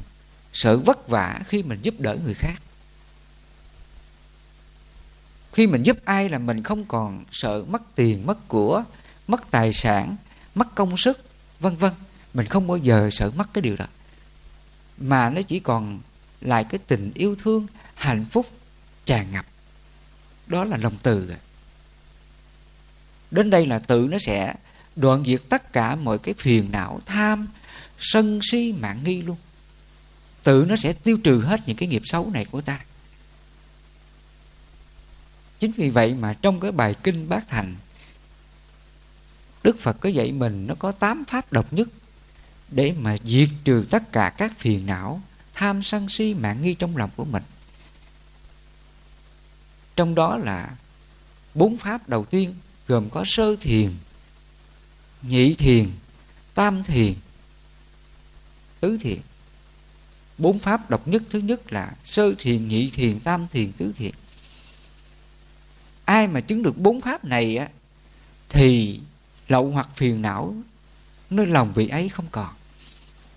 sợ vất vả khi mình giúp đỡ người khác. Khi mình giúp ai là mình không còn sợ mất tiền, mất của, mất tài sản, mất công sức, vân vân. Mình không bao giờ sợ mất cái điều đó. Mà nó chỉ còn lại cái tình yêu thương, hạnh phúc tràn ngập. Đó là lòng từ. Đến đây là tự nó sẽ đoạn diệt tất cả mọi cái phiền não, tham sân si mạng nghi luôn. Tự nó sẽ tiêu trừ hết những cái nghiệp xấu này của ta. Chính vì vậy mà trong cái bài kinh bát thành, đức phật có dạy mình nó có tám pháp độc nhất để mà diệt trừ tất cả các phiền não, tham sân si mạng nghi trong lòng của mình. Trong đó là bốn pháp đầu tiên gồm có sơ thiền, nhị thiền, tam thiền tứ thiền bốn pháp độc nhất thứ nhất là sơ thiền, nhị thiền, tam thiền, tứ thiền. Ai mà chứng được bốn pháp này á, thì lậu hoặc phiền não, nơi lòng vị ấy không còn.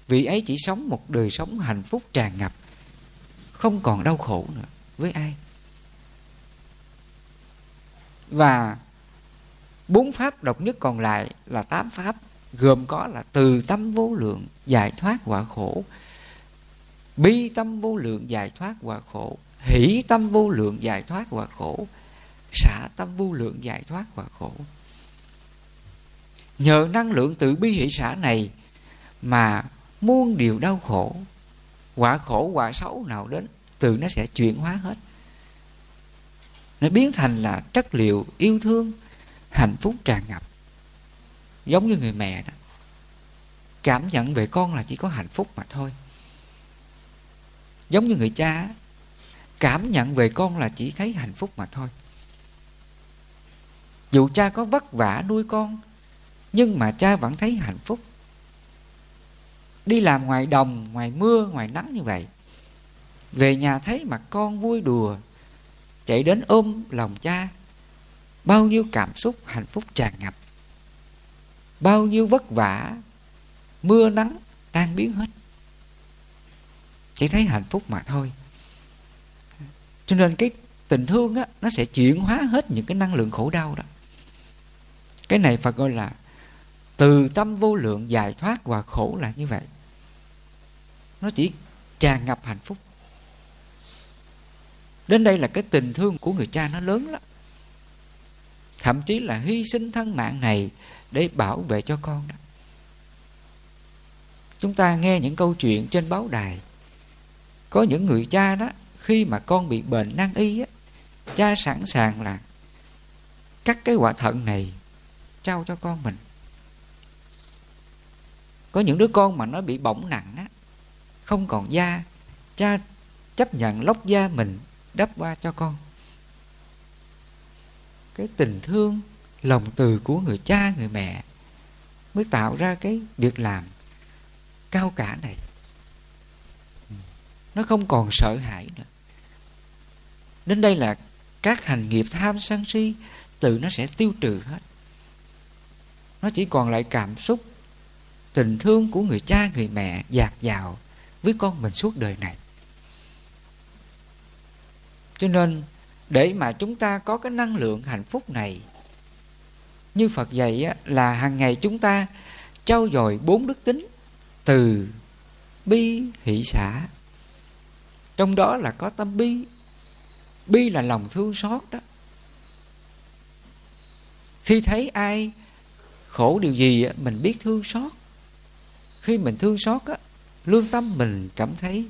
Vị ấy chỉ sống một đời sống hạnh phúc tràn ngập, không còn đau khổ nữa với ai. Và bốn pháp độc nhất còn lại là tám pháp gồm có là từ tâm vô lượng giải thoát quả khổ, bi tâm vô lượng giải thoát quả khổ, hỷ tâm vô lượng giải thoát quả khổ, xả tâm vô lượng giải thoát quả khổ. Nhờ năng lượng từ bi hỷ xả này mà muôn điều đau khổ, quả khổ, quả xấu nào đến, từ nó sẽ chuyển hóa hết. Nó biến thành là chất liệu yêu thương, hạnh phúc tràn ngập giống như người mẹ đó. Cảm nhận về con là chỉ có hạnh phúc mà thôi. Giống như người cha, cảm nhận về con là chỉ thấy hạnh phúc mà thôi. Dù cha có vất vả nuôi con, nhưng mà cha vẫn thấy hạnh phúc. Đi làm ngoài đồng, ngoài mưa, ngoài nắng như vậy. Về nhà thấy mà con vui đùa. Chạy đến ôm lòng cha. Bao nhiêu cảm xúc, hạnh phúc tràn ngập bao nhiêu vất vả, mưa nắng tan biến hết. Chỉ thấy hạnh phúc mà thôi. Cho nên cái tình thương á, nó sẽ chuyển hóa hết những cái năng lượng khổ đau đó. Cái này Phật gọi là từ tâm vô lượng giải thoát và khổ là như vậy. Nó chỉ tràn ngập hạnh phúc. Đến đây là cái tình thương của người cha nó lớn lắm. Thậm chí là hy sinh thân mạng này để bảo vệ cho con đó. Chúng ta nghe những câu chuyện trên báo đài. Có những người cha đó, khi mà con bị bệnh nan y á, cha sẵn sàng là cắt cái quả thận này trao cho con mình. Có những đứa con mà nó bị bỏng nặng á, không còn da, cha chấp nhận lóc da mình đắp qua cho con. Cái tình thương lòng từ của người cha, người mẹ mới tạo ra cái việc làm cao cả này. Nó không còn sợ hãi nữa. Đến đây là các hành nghiệp tham sân si, tự nó sẽ tiêu trừ hết. Nó chỉ còn lại cảm xúc, tình thương của người cha, người mẹ dạt dào với con mình suốt đời này. Cho nên, để mà chúng ta có cái năng lượng hạnh phúc này như phật dạy là hàng ngày chúng ta trau dồi bốn đức tính, từ, bi, hỷ xã trong đó là có tâm bi. Bi là lòng thương xót đó. Khi thấy ai khổ điều gì mình biết thương xót. Khi mình thương xót á, lương tâm mình cảm thấy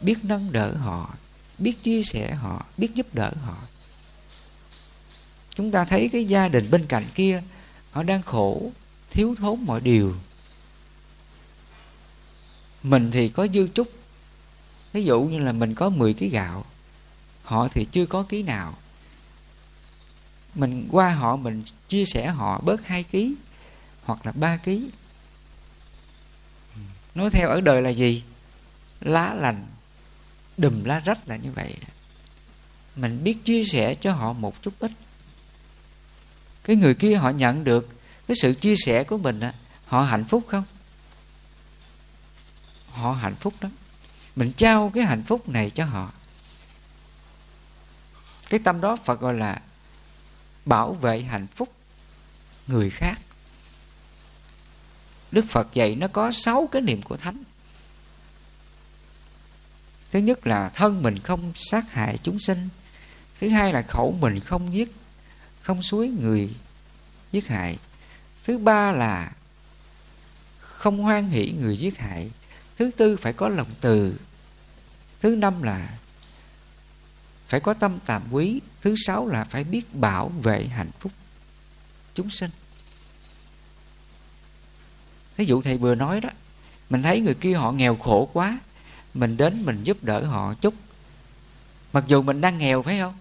biết nâng đỡ họ, biết chia sẻ họ, biết giúp đỡ họ chúng ta thấy cái gia đình bên cạnh kia, họ đang khổ, thiếu thốn mọi điều. Mình thì có dư chút. Ví dụ như là mình có 10 kg gạo, họ thì chưa có ký nào. Mình qua họ, mình chia sẻ họ bớt 2 kg hoặc là 3 kg nói theo ở đời là gì? Lá lành, đùm lá rách là như vậy. Mình biết chia sẻ cho họ một chút ít cái người kia họ nhận được cái sự chia sẻ của mình họ hạnh phúc không? Họ hạnh phúc lắm. Mình trao cái hạnh phúc này cho họ. Cái tâm đó phật gọi là bảo vệ hạnh phúc người khác. Đức phật dạy nó có sáu cái niệm của thánh. Thứ nhất là thân mình không sát hại chúng sinh. Thứ hai là khẩu mình không giết không suối người giết hại. Thứ ba là không hoan hỷ người giết hại. Thứ tư phải có lòng từ. Thứ năm là phải có tâm tạm quý. Thứ sáu là phải biết bảo vệ hạnh phúc chúng sinh ví dụ thầy vừa nói đó, mình thấy người kia họ nghèo khổ quá, mình đến mình giúp đỡ họ chút. Mặc dù mình đang nghèo phải không?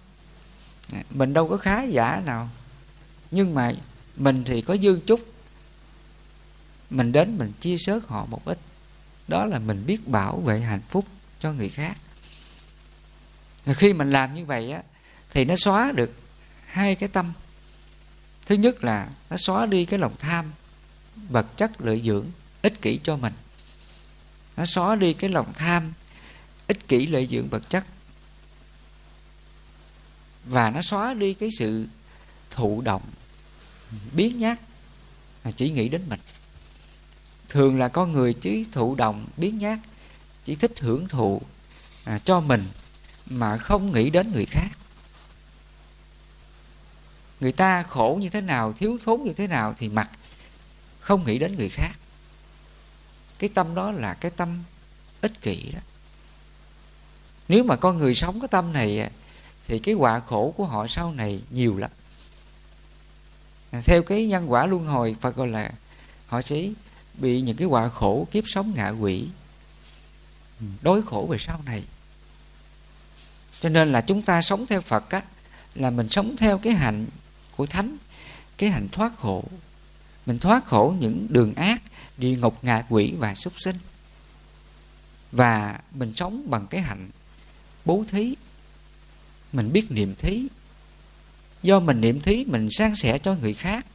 Mình đâu có khá giả nào. Nhưng mà mình thì có dương chút. Mình đến mình chia sớt họ một ít. Đó là mình biết bảo vệ hạnh phúc cho người khác. Và khi mình làm như vậy á, thì nó xóa được hai cái tâm. Thứ nhất là nó xóa đi cái lòng tham, vật chất lợi dưỡng, ích kỷ cho mình. Nó xóa đi cái lòng tham, ích kỷ lợi dưỡng vật chất và nó xóa đi cái sự thụ động biến nhát chỉ nghĩ đến mình. Thường là con người chỉ thụ động biến nhát chỉ thích hưởng thụ à, cho mình mà không nghĩ đến người khác. Người ta khổ như thế nào thiếu thốn như thế nào thì mặc không nghĩ đến người khác. Cái tâm đó là cái tâm ích kỷ đó. Nếu mà con người sống cái tâm này thì cái quả khổ của họ sau này nhiều lắm. Theo cái nhân quả luân hồi, Phật gọi là họ sẽ bị những cái quả khổ kiếp sống ngạ quỷ ừ, đối khổ về sau này. Cho nên là chúng ta sống theo Phật á, là mình sống theo cái hạnh của thánh, cái hạnh thoát khổ. Mình thoát khổ những đường ác, địa ngục ngạ quỷ và súc sinh. Và mình sống bằng cái hạnh bố thí mình biết niệm thí. Do mình niệm thí, mình san sẻ cho người khác,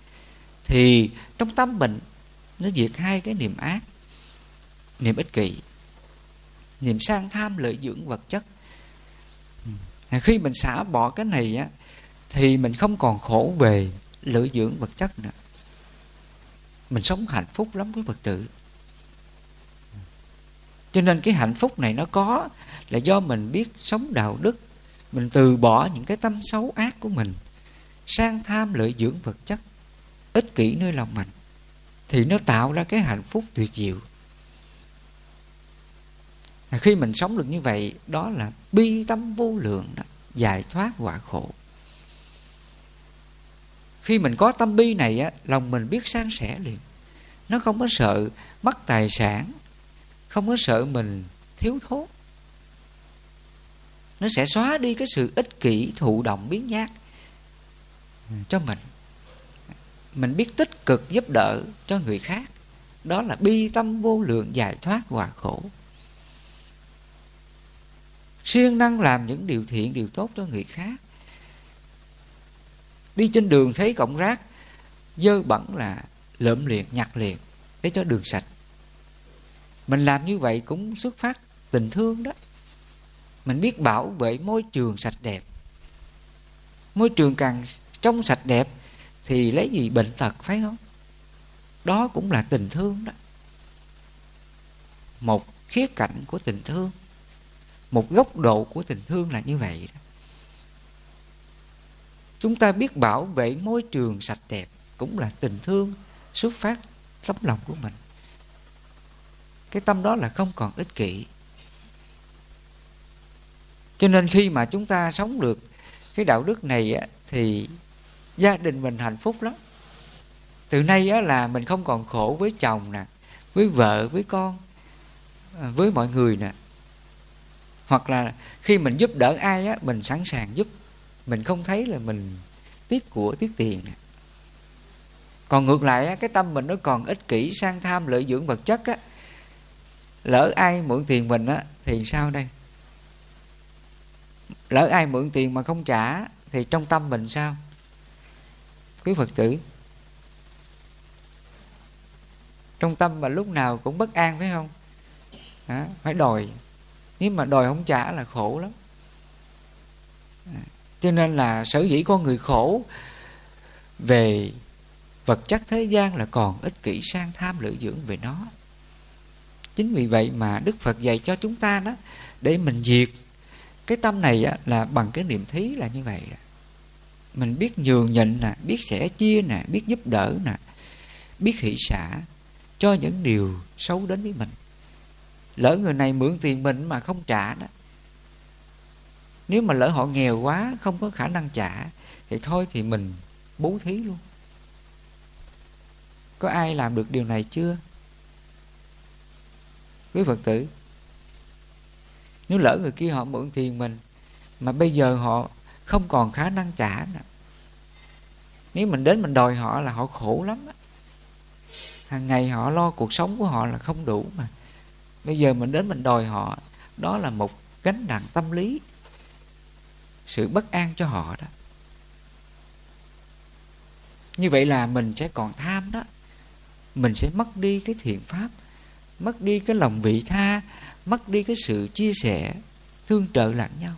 thì trong tâm mình nó diệt hai cái niệm ác. Niệm ích kỷ, niệm sang tham lợi dưỡng vật chất. Khi mình xả bỏ cái này á, thì mình không còn khổ về lợi dưỡng vật chất nữa. Mình sống hạnh phúc lắm với phật tử. Cho nên cái hạnh phúc này nó có là do mình biết sống đạo đức mình từ bỏ những cái tâm xấu ác của mình, sang tham lợi dưỡng vật chất, ích kỷ nơi lòng mình, thì nó tạo ra cái hạnh phúc tuyệt diệu. Khi mình sống được như vậy, đó là bi tâm vô lượng đó, giải thoát quả khổ. Khi mình có tâm bi này á, lòng mình biết san sẻ liền. Nó không có sợ mất tài sản, không có sợ mình thiếu thốn nó sẽ xóa đi cái sự ích kỷ, thụ động, biến nhát cho mình. Mình biết tích cực giúp đỡ cho người khác. Đó là bi tâm vô lượng giải thoát hòa khổ. Siêng năng làm những điều thiện, điều tốt cho người khác. Đi trên đường thấy cọng rác, dơ bẩn là lượm liền nhặt liền để cho đường sạch. Mình làm như vậy cũng xuất phát tình thương đó mình biết bảo vệ môi trường sạch đẹp. Môi trường càng trong sạch đẹp thì lấy gì bệnh tật, phải không? Đó cũng là tình thương đó. Một khía cạnh của tình thương, một góc độ của tình thương là như vậy đó. Chúng ta biết bảo vệ môi trường sạch đẹp cũng là tình thương xuất phát tấm lòng của mình. Cái tâm đó là không còn ích kỷ cho nên khi mà chúng ta sống được cái đạo đức này thì gia đình mình hạnh phúc lắm. Từ nay á, là mình không còn khổ với chồng nè với vợ với con à, với mọi người nè. Hoặc là khi mình giúp đỡ ai á mình sẵn sàng giúp. Mình không thấy là mình tiếc của tiếc tiền nè. Còn ngược lại á, cái tâm mình nó còn ích kỷ sang tham lợi dưỡng vật chất á. Lỡ ai mượn tiền mình á thì sao đây? Lỡ ai mượn tiền mà không trả thì trong tâm mình sao? Quý phật tử trong tâm mà lúc nào cũng bất an phải không? À, phải đòi. Nếu mà đòi không trả là khổ lắm. Cho nên là sở dĩ con người khổ về vật chất thế gian là còn ích kỷ sang tham lựa dưỡng về nó. Chính vì vậy mà đức phật dạy cho chúng ta đó để mình diệt cái tâm này á, là bằng cái niệm thí là như vậy mình biết nhường nhịn nè biết sẻ chia nè biết giúp đỡ nè biết hỷ xả cho những điều xấu đến với mình. Lỡ người này mượn tiền mình mà không trả đó nếu mà lỡ họ nghèo quá không có khả năng trả thì thôi thì mình bố thí luôn. Có ai làm được điều này chưa? Quý phật tử nếu lỡ người kia họ mượn tiền mình, mà bây giờ họ không còn khả năng trả nữa. nếu mình đến mình đòi họ là họ khổ lắm á. Hàng ngày họ lo cuộc sống của họ là không đủ mà. Bây giờ mình đến mình đòi họ, đó là một gánh nặng tâm lý, sự bất an cho họ đó. Như vậy là mình sẽ còn tham đó. Mình sẽ mất đi cái thiện pháp, mất đi cái lòng vị tha mất đi cái sự chia sẻ, thương trợ lẫn nhau.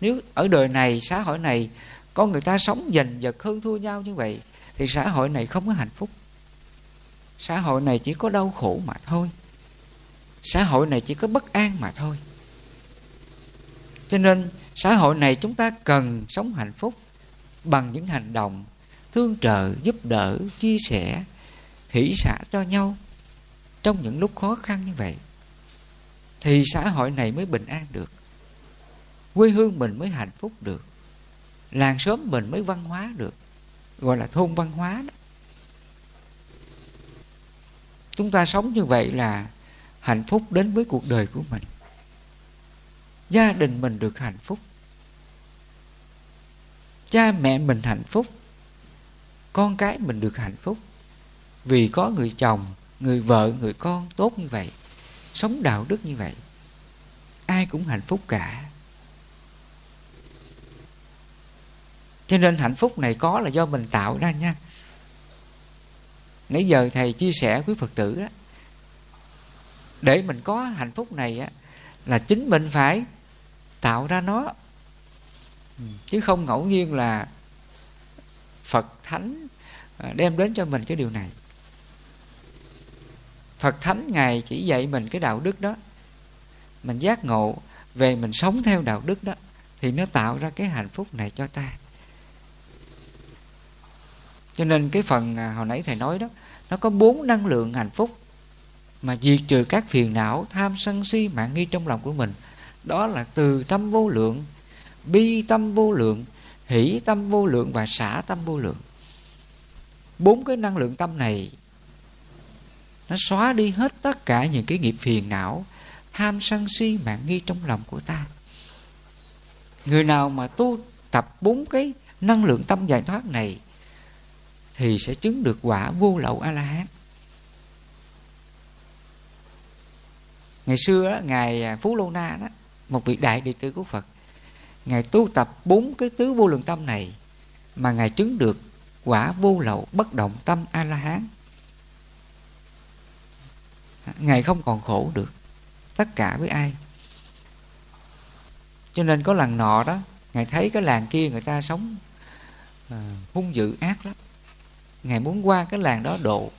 Nếu ở đời này, xã hội này có người ta sống giành giật hơn thua nhau như vậy, thì xã hội này không có hạnh phúc. Xã hội này chỉ có đau khổ mà thôi. Xã hội này chỉ có bất an mà thôi. Cho nên, xã hội này chúng ta cần sống hạnh phúc bằng những hành động thương trợ, giúp đỡ, chia sẻ, hỷ xả cho nhau trong những lúc khó khăn như vậy, thì xã hội này mới bình an được. Quê hương mình mới hạnh phúc được. Làng xóm mình mới văn hóa được. Gọi là thôn văn hóa đó. Chúng ta sống như vậy là hạnh phúc đến với cuộc đời của mình. Gia đình mình được hạnh phúc. Cha mẹ mình hạnh phúc. Con cái mình được hạnh phúc. Vì có người chồng người vợ, người con tốt như vậy, sống đạo đức như vậy, ai cũng hạnh phúc cả. Cho nên hạnh phúc này có là do mình tạo ra nha. Nãy giờ thầy chia sẻ với phật tử đó, để mình có hạnh phúc này á, là chính mình phải tạo ra nó. Chứ không ngẫu nhiên là phật thánh à, đem đến cho mình cái điều này phật thánh ngài chỉ dạy mình cái đạo đức đó. Mình giác ngộ về mình sống theo đạo đức đó thì nó tạo ra cái hạnh phúc này cho ta. Cho nên cái phần à, hồi nãy thầy nói đó, nó có bốn năng lượng hạnh phúc mà diệt trừ các phiền não, tham sân si, mạng nghi trong lòng của mình. Đó là từ tâm vô lượng, bi tâm vô lượng, hỷ tâm vô lượng và xả tâm vô lượng. Bốn cái năng lượng tâm này nó xóa đi hết tất cả những cái nghiệp phiền não, tham sân si mạng nghi trong lòng của ta. Người nào mà tu tập bốn cái năng lượng tâm giải thoát này thì sẽ chứng được quả vô lậu a la hán ngày xưa đó ngài à, phú lô na đó, một vị đại đệ tử của phật, ngài tu tập bốn cái tứ vô lượng tâm này mà ngài chứng được quả vô lậu bất động tâm a la hán ngài không còn khổ được. Tất cả với ai? Cho nên có lần nọ đó ngài thấy cái làng kia người ta sống à, hung dữ ác lắm. Ngài muốn qua cái làng đó độ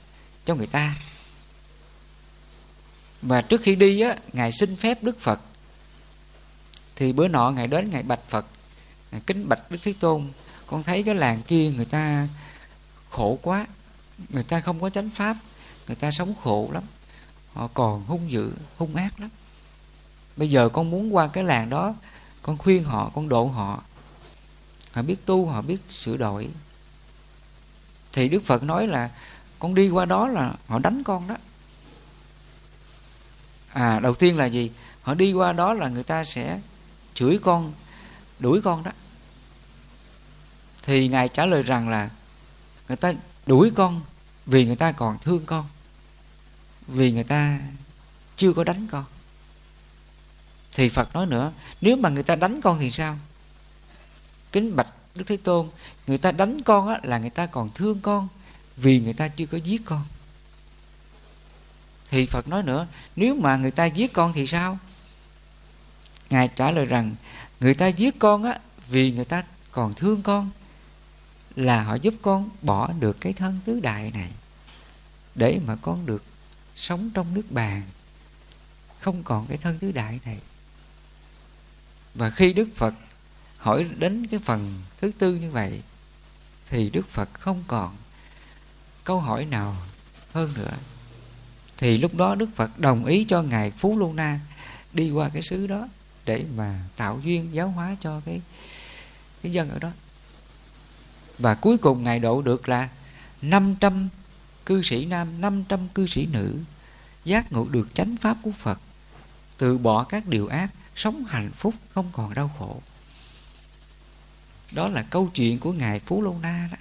cho người ta. Và trước khi đi á ngài xin phép đức phật. Thì bữa nọ ngài đến ngài bạch phật ngài kính bạch đức thế tôn. Con thấy cái làng kia người ta khổ quá người ta không có chánh pháp người ta sống khổ lắm họ còn hung dữ, hung ác lắm. Bây giờ con muốn qua cái làng đó, con khuyên họ, con độ họ. Họ biết tu, họ biết sửa đổi. Thì đức phật nói là con đi qua đó là họ đánh con đó. À đầu tiên là gì? Họ đi qua đó là người ta sẽ chửi con, đuổi con đó. Thì ngài trả lời rằng là người ta đuổi con vì người ta còn thương con vì người ta chưa có đánh con. Thì phật nói nữa nếu mà người ta đánh con thì sao? Kính bạch đức thế tôn người ta đánh con á, là người ta còn thương con vì người ta chưa có giết con. Thì phật nói nữa nếu mà người ta giết con thì sao? Ngài trả lời rằng người ta giết con á vì người ta còn thương con là họ giúp con bỏ được cái thân tứ đại này để mà con được sống trong nước bàn, không còn cái thân tứ đại này. Và khi đức phật hỏi đến cái phần thứ tư như vậy, thì đức phật không còn câu hỏi nào hơn nữa. Thì lúc đó đức phật đồng ý cho ngài phú lô na đi qua cái xứ đó để mà tạo duyên giáo hóa cho cái cái dân ở đó. Và cuối cùng ngài độ được là 500 cư sĩ nam 500 cư sĩ nữ, giác ngộ được chánh pháp của Phật, từ bỏ các điều ác, sống hạnh phúc, không còn đau khổ. Đó là câu chuyện của ngài Phú Lô Na đó.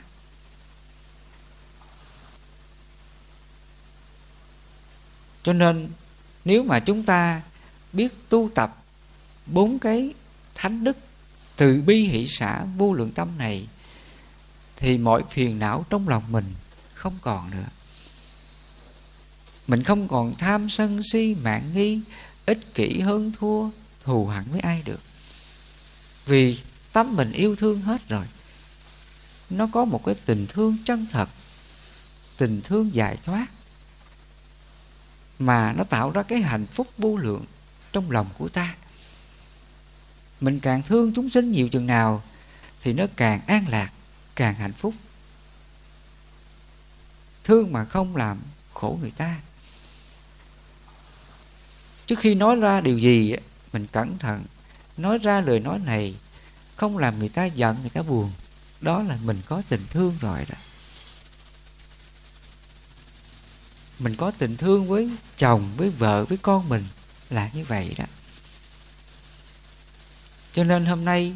Cho nên, nếu mà chúng ta biết tu tập bốn cái thánh đức từ bi hỷ xã vô lượng tâm này, thì mọi phiền não trong lòng mình không còn nữa mình không còn tham sân si, mạng nghi, ích kỷ hơn thua, thù hẳn với ai được. Vì tâm mình yêu thương hết rồi, nó có một cái tình thương chân thật, tình thương giải thoát, mà nó tạo ra cái hạnh phúc vô lượng trong lòng của ta. Mình càng thương chúng sinh nhiều chừng nào thì nó càng an lạc, càng hạnh phúc. Thương mà không làm khổ người ta trước khi nói ra điều gì mình cẩn thận. Nói ra lời nói này không làm người ta giận người ta buồn. Đó là mình có tình thương rồi đó. Mình có tình thương với chồng với vợ với con mình là như vậy đó. Cho nên hôm nay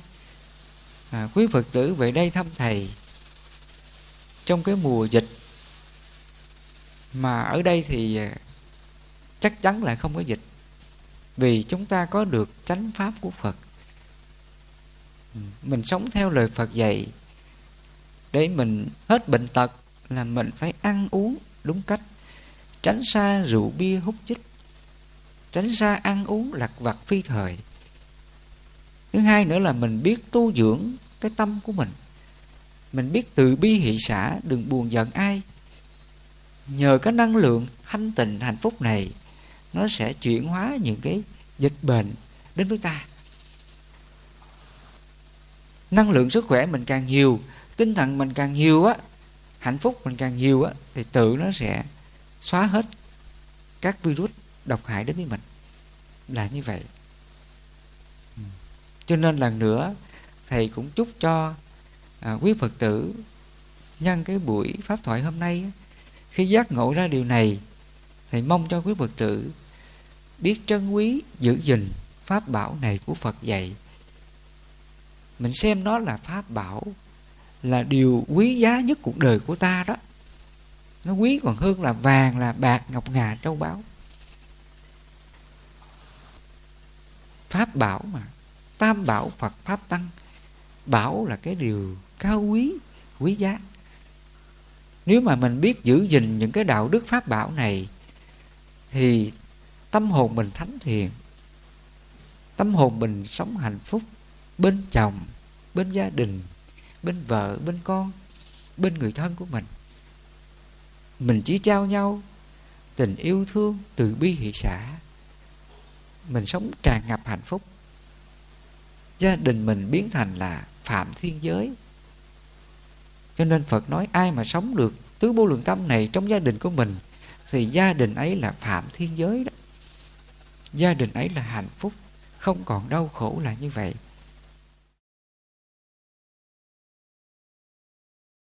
à, quý phật tử về đây thăm thầy trong cái mùa dịch mà ở đây thì à, chắc chắn là không có dịch vì chúng ta có được chánh pháp của phật. Mình sống theo lời phật dạy, để mình hết bệnh tật là mình phải ăn uống đúng cách. Tránh xa rượu bia hút chích, tránh xa ăn uống lặt vặt phi thời. Thứ hai nữa là mình biết tu dưỡng cái tâm của mình. Mình biết từ bi hỷ xã đừng buồn giận ai. Nhờ cái năng lượng thanh tịnh hạnh phúc này nó sẽ chuyển hóa những cái dịch bệnh đến với ta. Năng lượng sức khỏe mình càng nhiều tinh thần mình càng nhiều á hạnh phúc mình càng nhiều á thì tự nó sẽ xóa hết các virus độc hại đến với mình. Là như vậy. Cho nên lần nữa thầy cũng chúc cho à, quý phật tử nhân cái buổi pháp thoại hôm nay khi giác ngộ ra điều này thầy mong cho quý phật tử biết trân quý, giữ gìn pháp bảo này của phật dạy. Mình xem nó là pháp bảo, là điều quý giá nhất cuộc đời của ta đó. Nó quý còn hơn là vàng, là bạc, ngọc ngà châu báu. Pháp bảo mà, tam bảo phật pháp tăng, bảo là cái điều cao quý quý giá. Nếu mà mình biết giữ gìn những cái đạo đức pháp bảo này, thì tâm hồn mình thánh thiện tâm hồn mình sống hạnh phúc bên chồng, bên gia đình, bên vợ, bên con, bên người thân của mình. Mình chỉ trao nhau tình yêu thương từ bi hỷ xã mình sống tràn ngập hạnh phúc. Gia đình mình biến thành là phạm thiên giới. Cho nên phật nói, ai mà sống được tứ vô lượng tâm này trong gia đình của mình, thì gia đình ấy là phạm thiên giới đó gia đình ấy là hạnh phúc không còn đau khổ là như vậy.